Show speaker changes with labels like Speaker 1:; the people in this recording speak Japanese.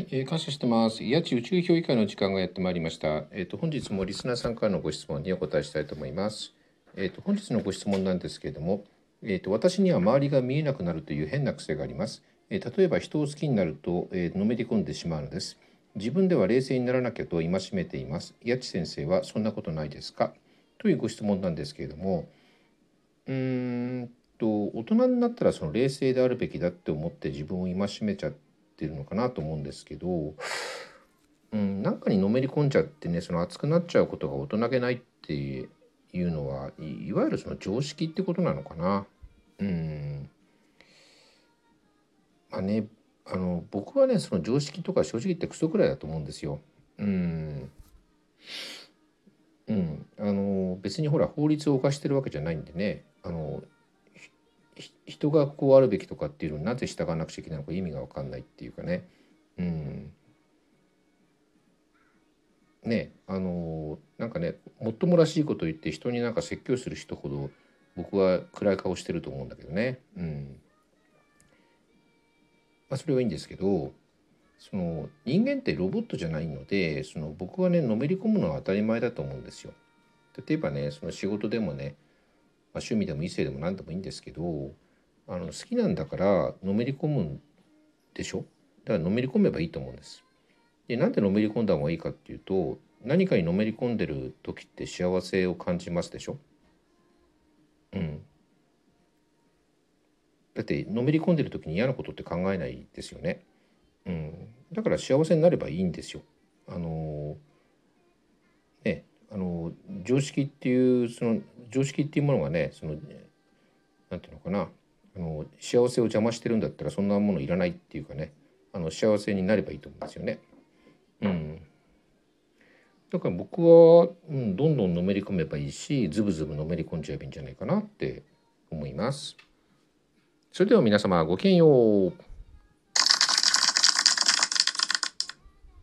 Speaker 1: い、えー感謝してます。八千宇宙評議会の時間がやってまいりました。えっ、と本日もリスナーさんからのご質問にお答えしたいと思います。えっ、と本日のご質問なんですけれども、えっ、と私には周りが見えなくなるという変な癖があります。えー例えば人を好きになると、えーのめり込んでしまうのです。自分では冷静にならなきゃと戒めています。八千先生はそんなことないですか？というご質問なんですけれども、うーんと大人になったらその冷静であるべきだって思って自分を戒めちゃっててるのかなと思うんですけど、うん、なんかにのめり込んじゃってねその熱くなっちゃうことが大人げないっていうのはいいわゆるその常識ってことなのかな。うんまあねあの僕はねその常識とか正直言ってクソくらいだと思うんですよ。うんうん、あの別にほら法律を犯してるわけじゃないんでねあの人がこうあるべきとかっていうのになぜ従わなくちゃいけないのか意味が分かんないっていうかね。うん。ねあのなんかねもっともらしいこと言って人になんか説教する人ほど僕は暗い顔してると思うんだけどね。うん。まあそれはいいんですけどその人間ってロボットじゃないのでその僕はねのめり込むのは当たり前だと思うんですよ。例えばねその仕事でもね、あ、趣味でも異性でも何でもいいんですけどあの好きなんだからのめり込むんでしょ？だからのめり込めばいいと思うんです。でなんでのめり込んだ方がいいかっていうと何かにのめり込んでる時って幸せを感じますでしょ？うん。だってのめり込んでる時に嫌なことって考えないですよね。うん、だから幸せになればいいんですよ。あのねあの常識っていうその常識っていうものがねそのなんていうのかなあの幸せを邪魔してるんだったらそんなものいらないっていうかねあの幸せになればいいと思うんですよね。うん、だから僕は、うん、どんどんのめり込めばいいしズブズブのめり込んじゃえばいいんじゃないかなって思います。それでは皆様ごきげんよう。